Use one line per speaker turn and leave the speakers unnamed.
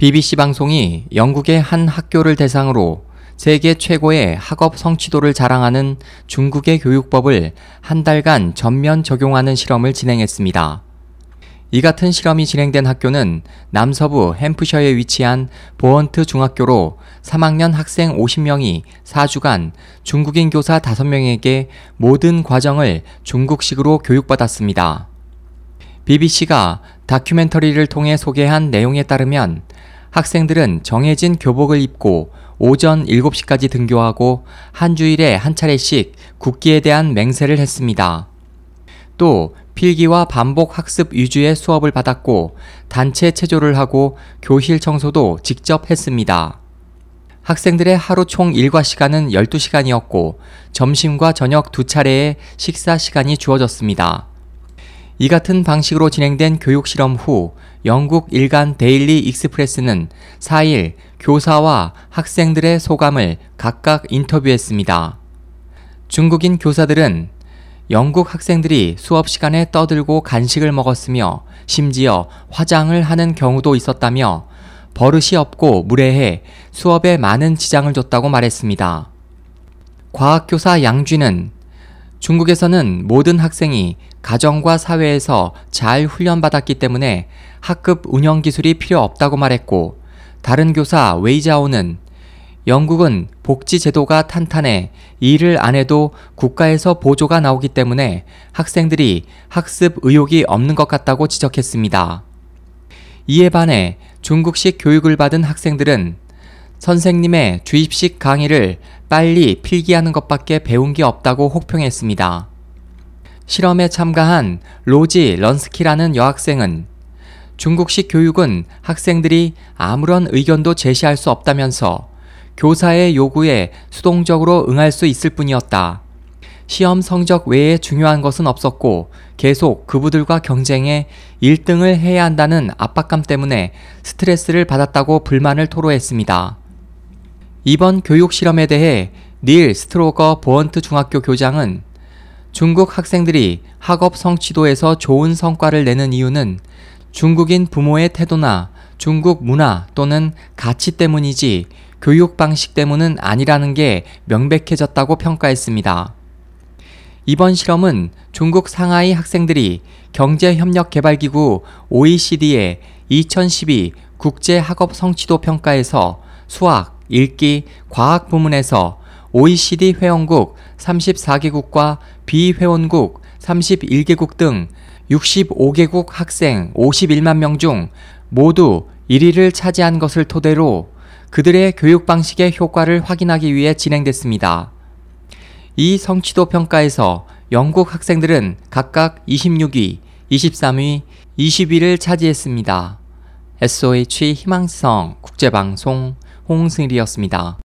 BBC 방송이 영국의 한 학교를 대상으로 세계 최고의 학업 성취도를 자랑하는 중국의 교육법을 한 달간 전면 적용하는 실험을 진행했습니다. 이 같은 실험이 진행된 학교는 남서부 햄프셔에 위치한 보언트 중학교로 3학년 학생 50명이 4주간 중국인 교사 5명에게 모든 과정을 중국식으로 교육받았습니다. BBC가 다큐멘터리를 통해 소개한 내용에 따르면 학생들은 정해진 교복을 입고 오전 7시까지 등교하고 한 주일에 한 차례씩 국기에 대한 맹세를 했습니다. 또 필기와 반복 학습 위주의 수업을 받았고 단체 체조를 하고 교실 청소도 직접 했습니다. 학생들의 하루 총 일과 시간은 12시간이었고 점심과 저녁 두 차례의 식사 시간이 주어졌습니다. 이 같은 방식으로 진행된 교육 실험 후 영국 일간 데일리 익스프레스는 4일 교사와 학생들의 소감을 각각 인터뷰했습니다. 중국인 교사들은 영국 학생들이 수업 시간에 떠들고 간식을 먹었으며 심지어 화장을 하는 경우도 있었다며 버릇이 없고 무례해 수업에 많은 지장을 줬다고 말했습니다. 과학교사 양쥐는 중국에서는 모든 학생이 가정과 사회에서 잘 훈련받았기 때문에 학급 운영 기술이 필요 없다고 말했고 다른 교사 웨이자오는 영국은 복지 제도가 탄탄해 일을 안 해도 국가에서 보조가 나오기 때문에 학생들이 학습 의욕이 없는 것 같다고 지적했습니다. 이에 반해 중국식 교육을 받은 학생들은 선생님의 주입식 강의를 빨리 필기하는 것밖에 배운 게 없다고 혹평했습니다. 실험에 참가한 로지 런스키라는 여학생은 중국식 교육은 학생들이 아무런 의견도 제시할 수 없다면서 교사의 요구에 수동적으로 응할 수 있을 뿐이었다. 시험 성적 외에 중요한 것은 없었고 계속 그부들과 경쟁해 1등을 해야 한다는 압박감 때문에 스트레스를 받았다고 불만을 토로했습니다. 이번 교육 실험에 대해 닐 스트로거 보언트 중학교 교장은 중국 학생들이 학업 성취도에서 좋은 성과를 내는 이유는 중국인 부모의 태도나 중국 문화 또는 가치 때문이지 교육 방식 때문은 아니라는 게 명백해졌다고 평가했습니다. 이번 실험은 중국 상하이 학생들이 경제협력개발기구 OECD의 2012 국제학업 성취도 평가에서 수학, 읽기, 과학 부문에서 OECD 회원국 34개국과 비회원국 31개국 등 65개국 학생 51만 명 중 모두 1위를 차지한 것을 토대로 그들의 교육 방식의 효과를 확인하기 위해 진행됐습니다. 이 성취도 평가에서 영국 학생들은 각각 26위, 23위, 20위를 차지했습니다. SOH 희망성 국제방송 홍승일이었습니다.